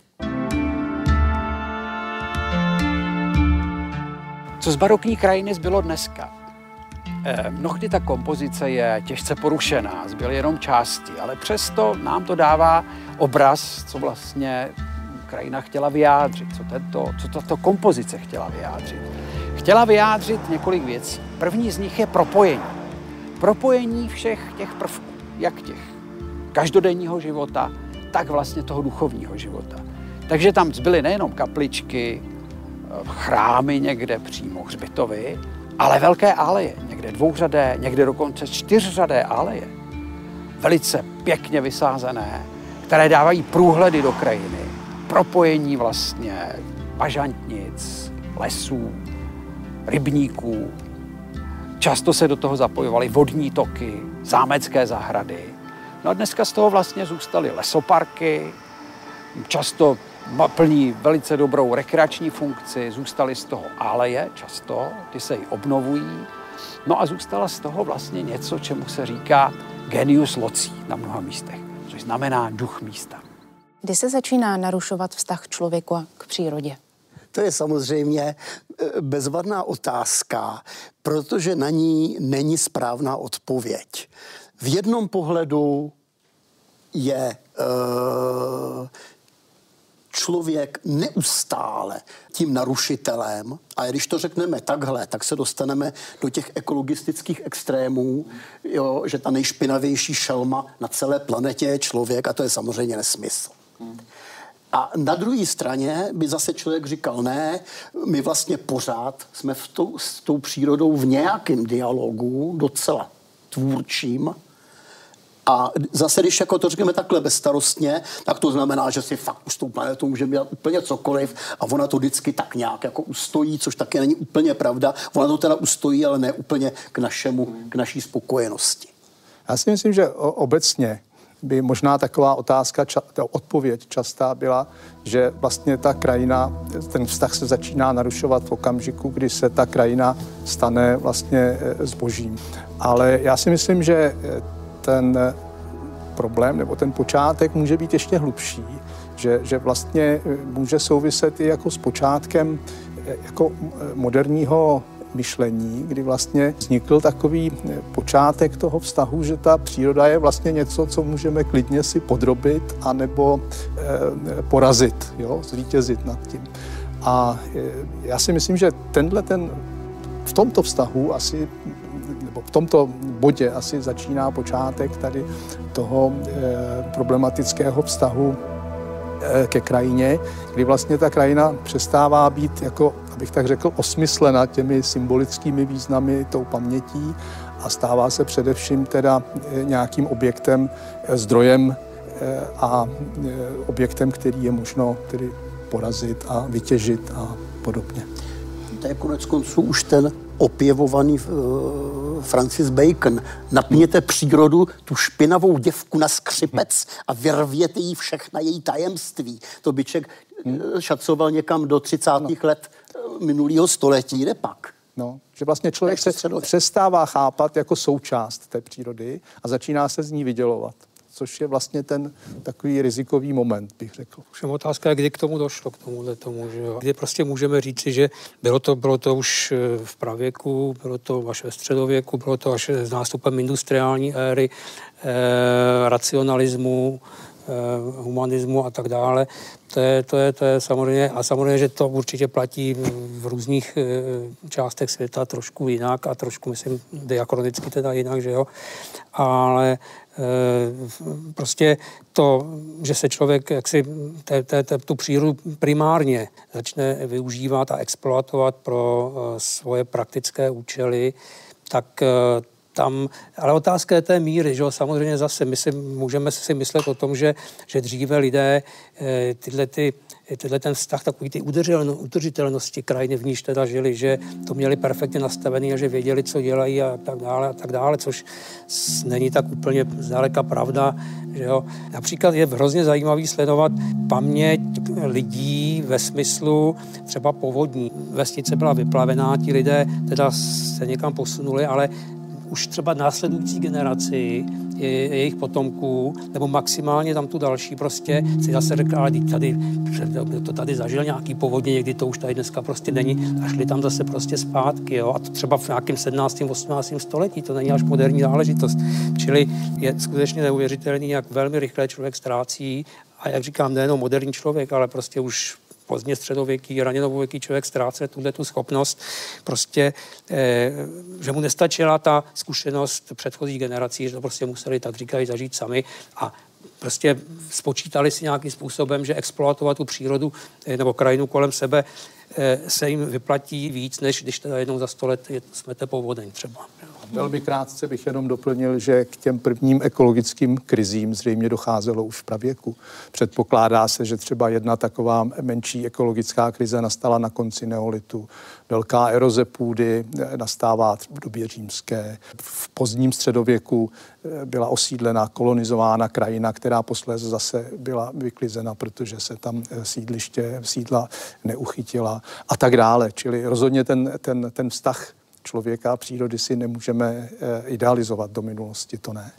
Co z barokní krajiny zbylo dneska? Eh, mnohdy ta kompozice je těžce porušená, zbyly jenom části, ale přesto nám to dává obraz, co vlastně krajina chtěla vyjádřit, co, tento, co tato kompozice chtěla vyjádřit. Chtěla vyjádřit několik věcí. První z nich je propojení. Propojení všech těch prvků, jak těch každodenního života, tak vlastně toho duchovního života. Takže tam zbyly nejenom kapličky, chrámy někde přímo, hřbitovy, ale velké aleje, někde dvouřadé, někde dokonce čtyřřadé aleje, velice pěkně vysázené, které dávají průhledy do krajiny, propojení vlastně bažantnic, lesů, rybníků. Často se do toho zapojovaly vodní toky, zámecké zahrady. No a dneska z toho vlastně zůstaly lesoparky, často plní velice dobrou rekreační funkci, zůstaly z toho aleje často, ty se i obnovují. No a zůstala z toho vlastně něco, čemu se říká genius locí na mnoha místech, což znamená duch místa. Kdy se začíná narušovat vztah člověku k přírodě? To je samozřejmě e, bezvadná otázka, protože na ní není správná odpověď. V jednom pohledu je uh, člověk neustále tím narušitelem, a když to řekneme takhle, tak se dostaneme do těch ekologistických extrémů, jo, že ta nejšpinavější šelma na celé planetě je člověk a to je samozřejmě nesmysl. A na druhé straně by zase člověk říkal, ne, my vlastně pořád jsme v tou, s tou přírodou v nějakém dialogu, docela tvůrčím, a zase, když jako to řekneme takhle bezstarostně, tak to znamená, že si fakt už s tou planetou můžeme dělat úplně cokoliv a ona to vždycky tak nějak jako ustojí, což také není úplně pravda. Ona to teda ustojí, ale ne úplně k našemu, k naší spokojenosti. Já si myslím, že obecně by možná taková otázka, ta odpověď častá byla, že vlastně ta krajina, ten vztah se začíná narušovat v okamžiku, kdy se ta krajina stane vlastně e, zbožím. Ale já si myslím, že e, ten problém nebo ten počátek může být ještě hlubší, že, že vlastně může souviset i jako s počátkem jako moderního myšlení, kdy vlastně vznikl takový eh, počátek toho vztahu, že ta příroda je vlastně něco, co můžeme klidně si podrobit anebo e, porazit, jo, zvítězit nad tím. A e, já si myslím, že tenhle ten, v tomto vztahu asi nebo v tomto bodě asi začíná počátek tady toho problematického vztahu ke krajině, kdy vlastně ta krajina přestává být jako abych tak řekl, osmyslena těmi symbolickými významy, tou pamětí a stává se především teda eh, nějakým objektem, eh, zdrojem eh, a objektem, který je možno tedy porazit a vytěžit a podobně. To je konec konců už ten opěvovaný Francis Bacon. Napněte přírodu, tu špinavou děvku na skřipec a vyrvěte jí všechna její tajemství. To byček hmm. šacoval někam do 30. No. let minulého století, jde pak. No, že vlastně člověk se přestává chápat jako součást té přírody a začíná se z ní vydělovat což je vlastně ten takový rizikový moment, bych řekl. Všem otázka je, kdy k tomu došlo, k tomuhle tomu, že jo. Kdy prostě můžeme říci, že bylo to, bylo to už eh, v pravěku, bylo to až ve středověku, bylo to až s nástupem industriální éry, eh, racionalismu, humanismu a tak dále. To je, to je, to je samozřejmě, a samozřejmě, že to určitě platí v různých eh, částech světa trošku jinak a trošku, myslím, diakronicky teda jinak, že jo. Ale eh, prostě to, že se člověk jaksi te, te, te, tu přírodu primárně začne využívat a exploatovat pro svoje praktické účely, tak tam, ale otázka je té míry, že jo? samozřejmě zase my si můžeme si myslet o tom, že, že dříve lidé eh, tyhle ty tyhle ten vztah takový ty udržitelnosti krajiny, v níž teda žili, že to měli perfektně nastavený a že věděli, co dělají a tak dále a tak dále, což není tak úplně zdaleka pravda. Že jo. Například je hrozně zajímavý sledovat paměť lidí ve smyslu třeba povodní. Vesnice byla vyplavená, ti lidé teda se někam posunuli, ale už třeba následující generaci je, jejich potomků, nebo maximálně tam tu další prostě si zase řekl, ale tady, to tady zažil nějaký povodně, někdy to už tady dneska prostě není a šli tam zase prostě zpátky, jo, a to třeba v nějakém 17. 18. století, to není až moderní záležitost. Čili je skutečně neuvěřitelný, jak velmi rychle člověk ztrácí a jak říkám, nejenom moderní člověk, ale prostě už pozdně středověký, raně novověký člověk ztrácí tuhle tu schopnost, prostě, eh, že mu nestačila ta zkušenost předchozích generací, že to prostě museli, tak říkají, zažít sami a prostě spočítali si nějakým způsobem, že exploatovat tu přírodu eh, nebo krajinu kolem sebe eh, se jim vyplatí víc, než když teda jednou za sto let smete povodeň třeba. Velmi krátce bych jenom doplnil, že k těm prvním ekologickým krizím zřejmě docházelo už v pravěku. Předpokládá se, že třeba jedna taková menší ekologická krize nastala na konci neolitu. Velká eroze půdy nastává v době římské. V pozdním středověku eh, byla osídlena, kolonizována krajina, která posléze zase byla vyklizena, protože se tam eh, sídliště, sídla neuchytila a tak dále. Čili rozhodně ten, ten, ten vztah člověka a přírody si nemůžeme eh, idealizovat do minulosti, to ne.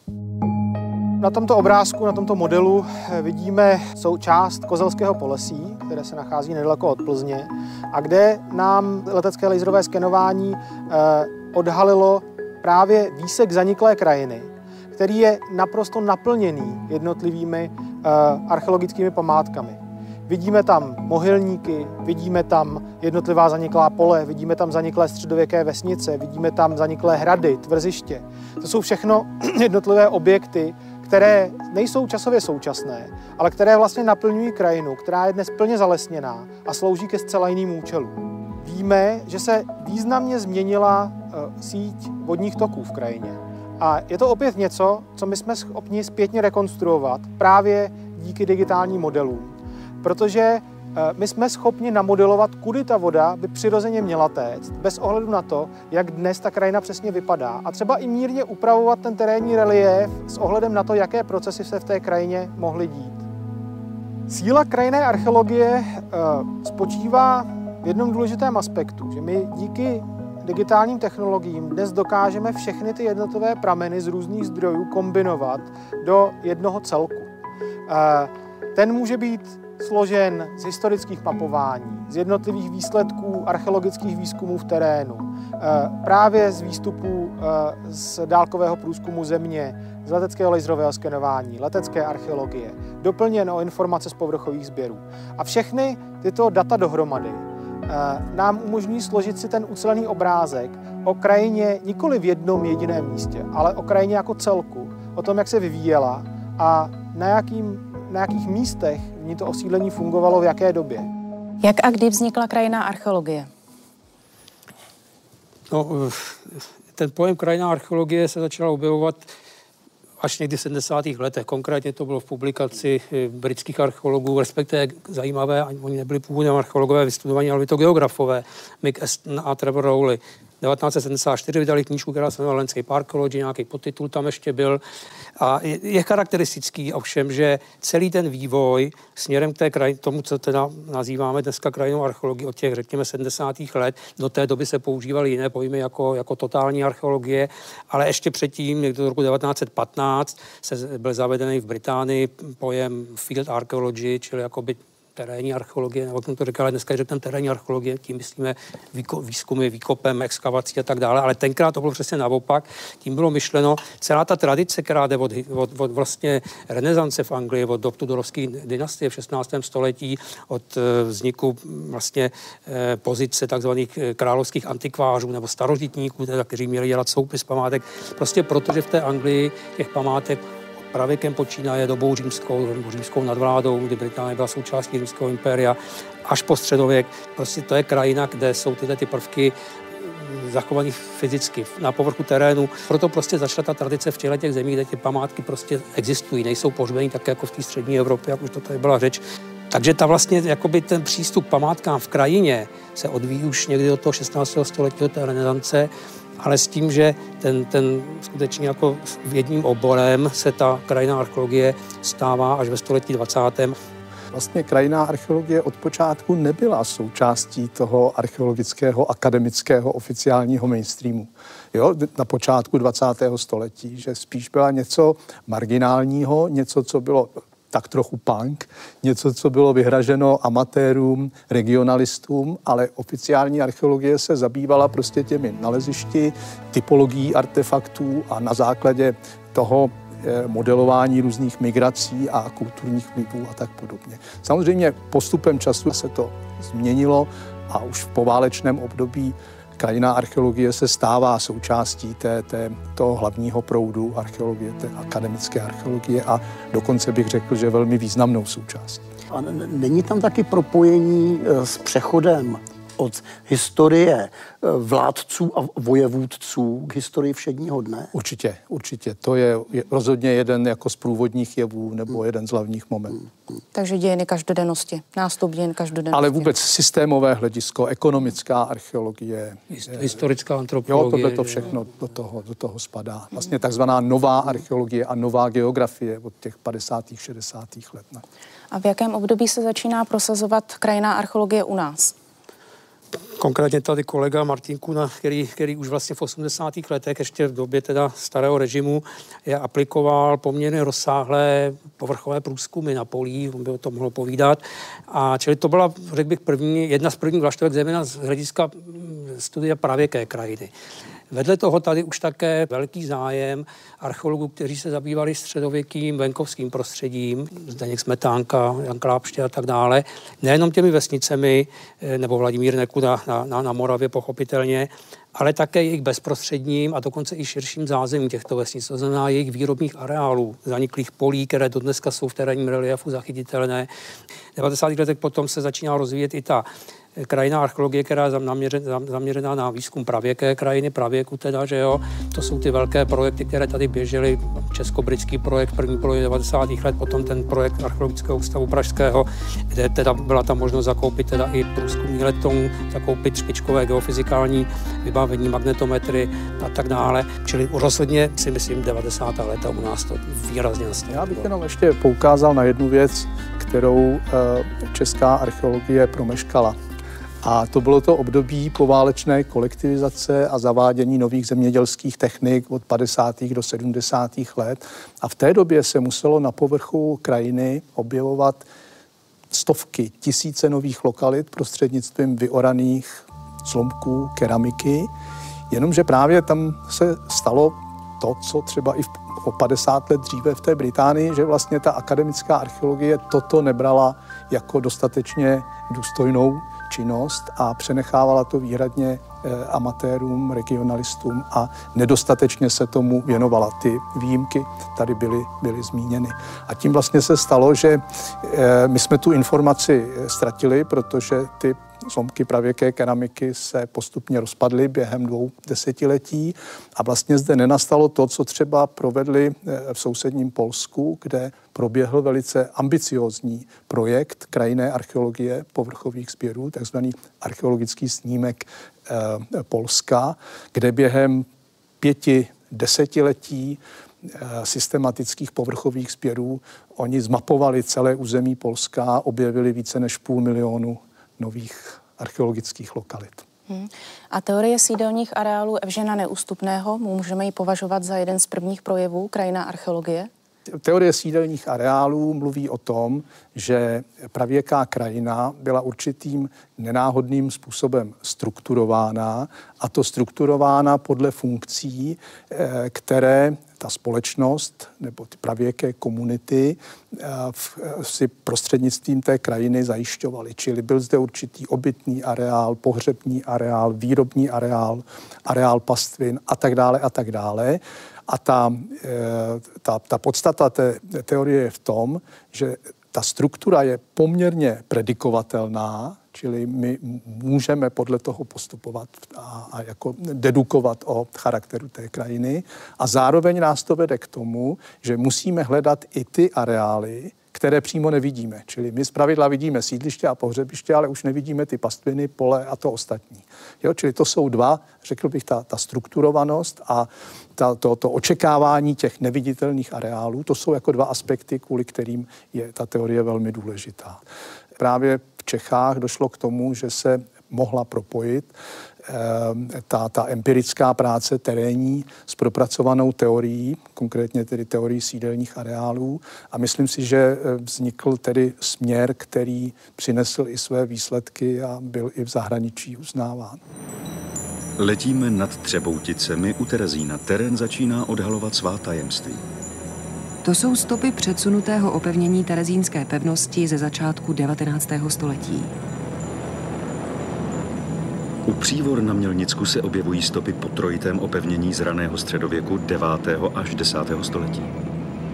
Na tomto obrázku, na tomto modelu eh, vidíme součást Kozelského polesí, které se nachází nedaleko od Plzně a kde nám letecké laserové skenování eh, odhalilo právě výsek zaniklé krajiny, který je naprosto naplněný jednotlivými archeologickými památkami. Vidíme tam mohylníky, vidíme tam jednotlivá zaniklá pole, vidíme tam zaniklé středověké vesnice, vidíme tam zaniklé hrady, tvrziště. To jsou všechno jednotlivé objekty, které nejsou časově současné, ale které vlastně naplňují krajinu, která je dnes plně zalesněná a slouží ke zcela jiným účelům. Víme, že se významně změnila eh, síť vodních toků v krajině. A je to opět něco, co my jsme schopni zpětně rekonstruovat právě díky digitálním modelům protože eh, my jsme schopni namodelovat, kudy ta voda by přirozeně měla téct, bez ohledu na to, jak dnes ta krajina přesně vypadá. A třeba i mírně upravovat ten terénní relief s ohledem na to, jaké procesy se v té krajině mohly dít. Síla krajinné archeologie eh, spočívá v jednom důležitém aspektu, že my díky digitálním technologiím dnes dokážeme všechny ty jednotlivé prameny z různých zdrojů kombinovat do jednoho celku. Eh, ten může být složen z historických mapování, z jednotlivých výsledků archeologických výzkumů v terénu, eh, právě z výstupů eh, z dálkového průzkumu země, z leteckého laserového skenování, letecké archeologie, doplněn o informace z povrchových sběrů. A všechny tyto data dohromady eh, nám umožní složit si ten ucelený obrázek o krajině nikoli v jednom jediném místě, ale o krajině jako celku, o tom, jak se vyvíjela a na, jakým, na jakých místech ní to osídlení fungovalo v jaké době. Jak a kdy vznikla krajina archeologie? No, ten pojem krajina archeologie se začal objevovat až někdy v 70. letech. Konkrétně to bylo v publikaci eh, britských archeologů, respektive zajímavé, ani oni nebyli původně archeologové vystudovaní, ale by to geografové, Mick Aston a Trevor Rowley. 1974 vydali knížku, která se jmenovala Landscape Archaeology, nějaký podtitul tam ještě byl. A je, je charakteristický ovšem, že celý ten vývoj směrem k té kraj, tomu, co teda nazýváme dneska krajinou archeologii od těch, řekněme, 70. let, do té doby se používaly jiné pojmy jako, jako totální archeologie, ale ještě předtím, někdy do roku 1915, se byl zavedený v Británii pojem field archaeology, čili jakoby terénní archeologie, nebo jsem to říkal, ale dneska řekneme terénní archeologie, tím myslíme výko, výzkumy, výkopem, exkavací a tak dále, ale tenkrát to bylo přesně naopak. Tím bylo myšleno, celá ta tradice, která jde od, od, od vlastně renesance v Anglii, od Tudorské dynastie v 16. století, od eh, vzniku vlastně eh, pozice takzvaných eh, královských antikvářů nebo starožitníků, kteří měli dělat soupis památek, prostě protože v té Anglii těch památek pravěkem počínaje dobou římskou, římskou nadvládou, kdy Británie byla součástí římského impéria, až po středověk. Prostě to je krajina, kde jsou tyhle ty prvky zachovaný fyzicky na povrchu terénu. Proto prostě začala ta tradice v těchto těch zemích, kde ty památky prostě existují, nejsou pohřbeny tak jako v té střední Evropě, jak už to tady byla řeč. Takže ta vlastně, jakoby ten přístup památkám v krajině se odvíjí už někdy do toho 16. století, do té renesance, ale s tím, že ten, ten skutečně jako jedním oborem se ta krajina archeologie stává až ve století 20. Vlastně krajinná archeologie od počátku nebyla součástí toho archeologického akademického oficiálního mainstreamu. Jo, na počátku 20. století, že spíš byla něco marginálního, něco, co bylo tak trochu punk, něco, co bylo vyhraženo amatérům, regionalistům, ale oficiální archeologie se zabývala prostě těmi nalezišti, typologií artefaktů a na základě toho eh, modelování různých migrací a kulturních vlivů a tak podobně. Samozřejmě postupem času se to změnilo a už v poválečném období Krajinná archeologie se stává součástí té, té, toho hlavního proudu archeologie, té akademické archeologie a dokonce bych řekl, že velmi významnou součástí. A není tam taky propojení eh, s přechodem od historie eh, vládců a vojevůdců k historii všedního dne? Určitě, určitě. To je, je rozhodně jeden jako z průvodních jevů nebo hmm. jeden z hlavních momentů. Hmm. Takže dějiny každodennosti, nástup dějin každodennosti. Ale vůbec systémové hledisko, ekonomická archeologie. Historická antropologie. Jo, tohle to všechno do toho, do toho spadá. Vlastně takzvaná nová archeologie a nová geografie od těch 50. 60. let. A v jakém období se začíná prosazovat krajinná archeologie u nás? Konkrétně tady kolega Martin Kuna, který, který už vlastně v 80. letech, ještě v době teda starého režimu, je aplikoval poměrně rozsáhlé povrchové průzkumy na polí, on by o tom mohl povídat. A čili to byla, řekl bych, první, jedna z prvních vlaštovek zejména z hlediska studia pravěké krajiny. Vedle toho tady už také velký zájem archeologů, kteří se zabývali středověkým venkovským prostředím, Zdeněk Smetánka, Jan Klápště a tak dále, nejenom těmi vesnicemi, eh, nebo Vladimír Nekuda na, na, na Moravě pochopitelně, ale také jejich bezprostředním a dokonce i širším zázemím těchto vesnic, to znamená jejich výrobních areálů, zaniklých polí, které do dneska jsou v terénním reliefu zachytitelné. V 90. letech potom se začíná rozvíjet i ta krajina archeologie, která je zaměřená, zaměřená na výzkum pravěké krajiny, pravěku teda, že jo. To jsou ty velké projekty, které tady běžely, česko-britský projekt první polovině 90. let, potom ten projekt archeologického ústavu pražského, kde teda byla ta možnost zakoupit teda i průzkumní letoun, zakoupit špičkové geofyzikální vybavení, magnetometry a tak dále. Čili rozhodně si myslím 90. leta u nás to výrazně nastalo. Já bych jenom ještě poukázal na jednu věc, kterou eh, česká archeologie promeškala. A to bylo to období poválečné kolektivizace a zavádění nových zemědělských technik od 50. do 70. let. A v té době se muselo na povrchu krajiny objevovat stovky, tisíce nových lokalit prostřednictvím vyoraných slomků, keramiky. Jenomže právě tam se stalo to, co třeba i v, o 50 let dříve v té Británii, že vlastně ta akademická archeologie toto nebrala jako dostatečně důstojnou činnost a přenechávala to výhradně eh, amatérům, regionalistům a nedostatečně se tomu věnovala. Ty výjimky tady byly, byly zmíněny. A tím vlastně se stalo, že eh, my jsme tu informaci eh, ztratili, protože ty zlomky pravěké keramiky se postupně rozpadly během dvou desetiletí a vlastně zde nenastalo to, co třeba provedli eh, v sousedním Polsku, kde proběhl velice ambiciozní projekt krajinné archeologie povrchových sběrů, takzvaný archeologický snímek eh, Polska, kde během pěti desetiletí eh, systematických povrchových sběrů oni zmapovali celé území Polska, objevili více než půl milionu nových archeologických lokalit. Hmm. A teorie sídelních areálů Evžena Neústupného můžeme ji považovat za jeden z prvních projevů krajina archeologie? Teorie sídelních areálů mluví o tom, že pravěká krajina byla určitým nenáhodným způsobem strukturována a to strukturována podle funkcí, eh, které ta společnost nebo ty pravěké komunity eh, si prostřednictvím té krajiny zajišťovaly. Čili byl zde určitý obytný areál, pohřební areál, výrobní areál, areál pastvin a tak dále a tak dále. A ta, eh, ta, ta podstata té teorie je v tom, že ta struktura je poměrně predikovatelná, Čili my můžeme podle toho postupovat a, a jako dedukovat o charakteru té krajiny. A zároveň nás to vede k tomu, že musíme hledat i ty areály, které přímo nevidíme. Čili my zpravidla vidíme sídliště a pohřebiště, ale už nevidíme ty pastviny, pole a to ostatní. Jo, čili to jsou dva, řekl bych, ta, ta strukturovanost a ta, to, to očekávání těch neviditelných areálů, to jsou jako dva aspekty, kvůli kterým je ta teorie velmi důležitá. Právě v Čechách došlo k tomu, že se mohla propojit Ehm, ta, ta empirická práce terénní s propracovanou teorií, konkrétně tedy teorií sídelních areálů. A myslím si, že eh, vznikl tedy směr, který přinesl i své výsledky a byl i v zahraničí uznáván. Letíme nad Třebouticemi u Terezína. Terén začíná odhalovat svá tajemství. To jsou stopy předsunutého opevnění terezínské pevnosti ze začátku 19. století. U přívor na Mělnicku se objevují stopy po trojitém opevnění z raného středověku 9. až 10. století.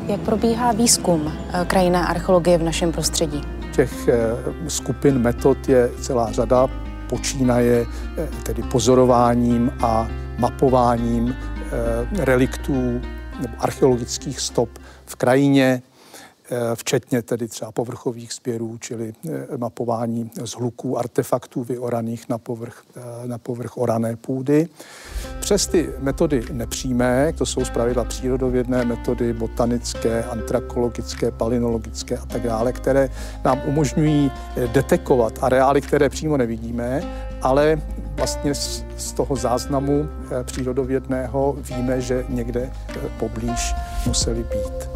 Jak probíhá výzkum eh, krajinné archeologie v našem prostředí? Těch eh, skupin metod je celá řada, počínaje eh, tedy pozorováním a mapováním reliktů nebo archeologických stop v krajině, Eh, včetně tedy třeba povrchových sběrů, čili eh, mapování zhluků artefaktů vyoraných na povrch, eh, na povrch orané půdy. Přes ty metody nepřímé, to jsou zpravidla přírodovědné metody, botanické, antrakologické, palinologické a tak dále, které nám umožňují detekovat areály, které přímo nevidíme, ale vlastně z toho záznamu přírodovědného víme, že někde poblíž museli být.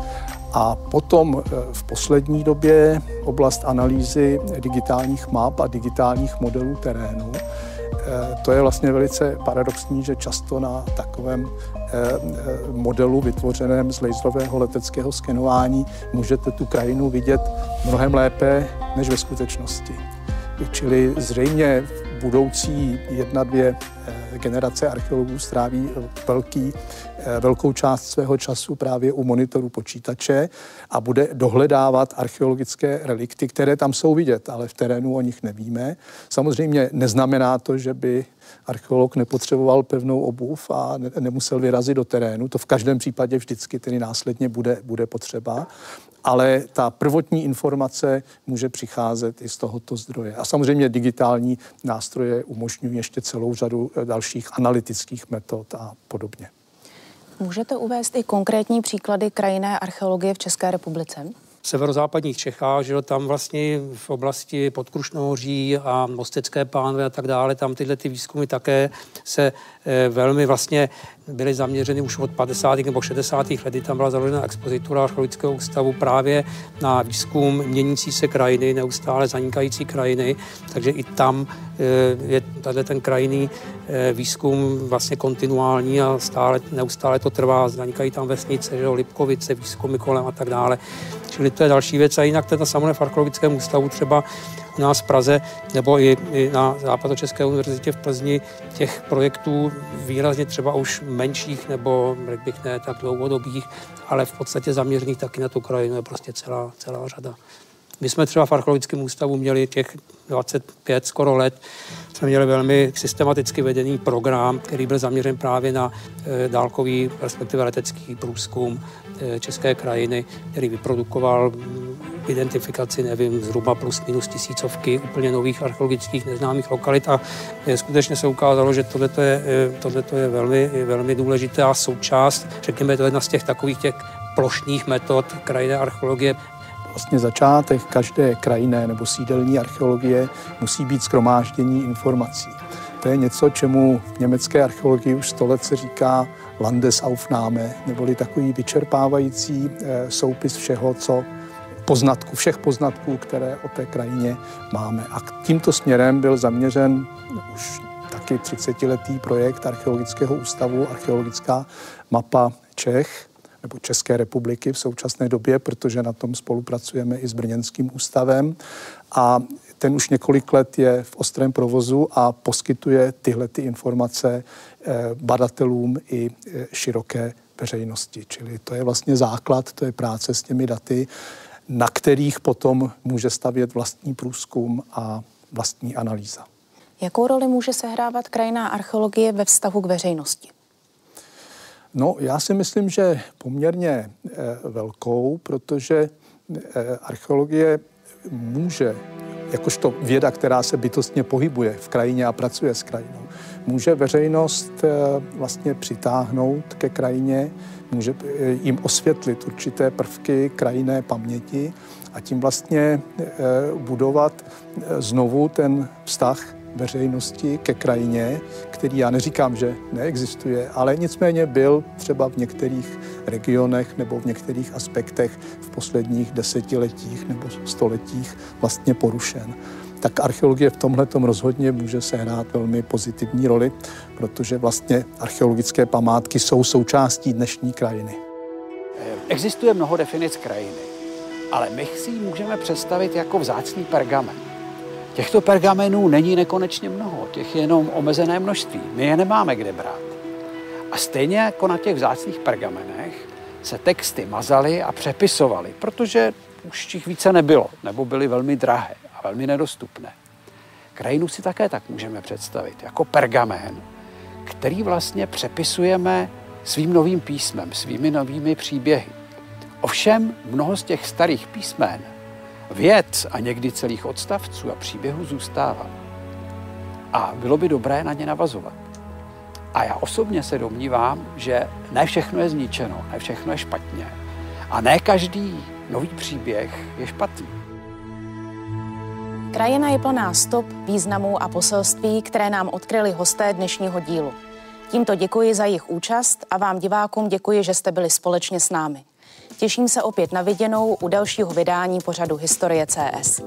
A potom eh, v poslední době oblast analýzy digitálních map a digitálních modelů terénu. Eh, to je vlastně velice paradoxní, že často na takovém eh, modelu vytvořeném z laserového leteckého skenování můžete tu krajinu vidět mnohem lépe než ve skutečnosti. Čili zřejmě budoucí jedna, dvě generace archeologů stráví velký Eh, velkou část svého času právě u monitoru počítače a bude dohledávat archeologické relikty, které tam jsou vidět, ale v terénu o nich nevíme. Samozřejmě neznamená to, že by archeolog nepotřeboval pevnou obuv a ne, nemusel vyrazit do terénu. To v každém případě vždycky tedy následně bude, bude potřeba. Ale ta prvotní informace může přicházet i z tohoto zdroje. A samozřejmě digitální nástroje umožňují ještě celou řadu eh, dalších analytických metod a podobně. Můžete uvést i konkrétní příklady krajinné archeologie v České republice? Severozápadních Čechách, že tam vlastně v oblasti Podkrušnohoří a Mostecké pánve a tak dále, tam tyhle ty výzkumy také se e, velmi vlastně byly zaměřeny už od 50. nebo 60. let, tam byla založena expozitura archeologického ústavu právě na výzkum měnící se krajiny, neustále zanikající krajiny, takže i tam e, je tady ten krajinný e, výzkum vlastně kontinuální a stále, neustále to trvá, zanikají tam vesnice, že Lipkovice, výzkumy kolem a tak dále. Čili to je další věc. A jinak teda samotné v archeologickém ústavu třeba u nás v Praze nebo i, i na Západočeské univerzitě v Plzni těch projektů výrazně třeba už menších nebo, řekl bych, ne tak dlouhodobých, ale v podstatě zaměřených taky na tu krajinu je prostě celá, celá řada. My jsme třeba v archeologickém ústavu měli těch 25 skoro let, jsme měli velmi systematicky vedený program, který byl zaměřen právě na e, dálkový, respektive letecký průzkum české krajiny, který vyprodukoval identifikaci, nevím, zhruba plus minus tisícovky úplně nových archeologických neznámých lokalit. A e, skutečně se ukázalo, že tohle je, tohleto je velmi, velmi důležitá součást, řekněme, to je jedna z těch takových těch plošných metod krajinné archeologie. Vlastně začátek každé krajinné nebo sídelní archeologie musí být skromáždění informací. To je něco, čemu v německé archeologii už sto let se říká Landesaufnahme, neboli takový vyčerpávající eh, soupis všeho, co poznatku, všech poznatků, které o té krajině máme. A tímto směrem byl zaměřen už taky 30-letý projekt Archeologického ústavu, archeologická mapa Čech, nebo České republiky v současné době, protože na tom spolupracujeme i s Brněnským ústavem. A ten už několik let je v ostrém provozu a poskytuje tyhle ty informace eh, badatelům i eh, široké veřejnosti. Čili to je vlastně základ, to je práce s těmi daty, na kterých potom může stavět vlastní průzkum a vlastní analýza. Jakou roli může sehrávat krajinná archeologie ve vztahu k veřejnosti? No, já si myslím, že poměrně e, velkou, protože e, archeologie může, jakožto věda, která se bytostně pohybuje v krajině a pracuje s krajinou, může veřejnost e, vlastně přitáhnout ke krajině, může jim osvětlit určité prvky krajinné paměti a tím vlastně budovat znovu ten vztah veřejnosti ke krajině, který já neříkám, že neexistuje, ale nicméně byl třeba v některých regionech nebo v některých aspektech v posledních desetiletích nebo stoletích vlastně porušen tak archeologie v tomhle rozhodně může sehrát velmi pozitivní roli, protože vlastně archeologické památky jsou součástí dnešní krajiny. Existuje mnoho definic krajiny, ale my si ji můžeme představit jako vzácný pergamen. Těchto pergamenů není nekonečně mnoho, těch je jenom omezené množství. My je nemáme kde brát. A stejně jako na těch vzácných pergamenech se texty mazaly a přepisovaly, protože už těch více nebylo, nebo byly velmi drahé a velmi nedostupné. Krajinu si také tak můžeme představit, jako pergamen, který vlastně přepisujeme svým novým písmem, svými novými příběhy. Ovšem mnoho z těch starých písmen věc a někdy celých odstavců a příběhů zůstává. A bylo by dobré na ně navazovat. A já osobně se domnívám, že ne všechno je zničeno, ne všechno je špatně. A ne každý nový příběh je špatný. Krajina je plná stop, významů a poselství, které nám odkryli hosté dnešního dílu. Tímto děkuji za jejich účast a vám divákům děkuji, že jste byli společně s námi. Těším se opět na viděnou u dalšího vydání pořadu Historie CS.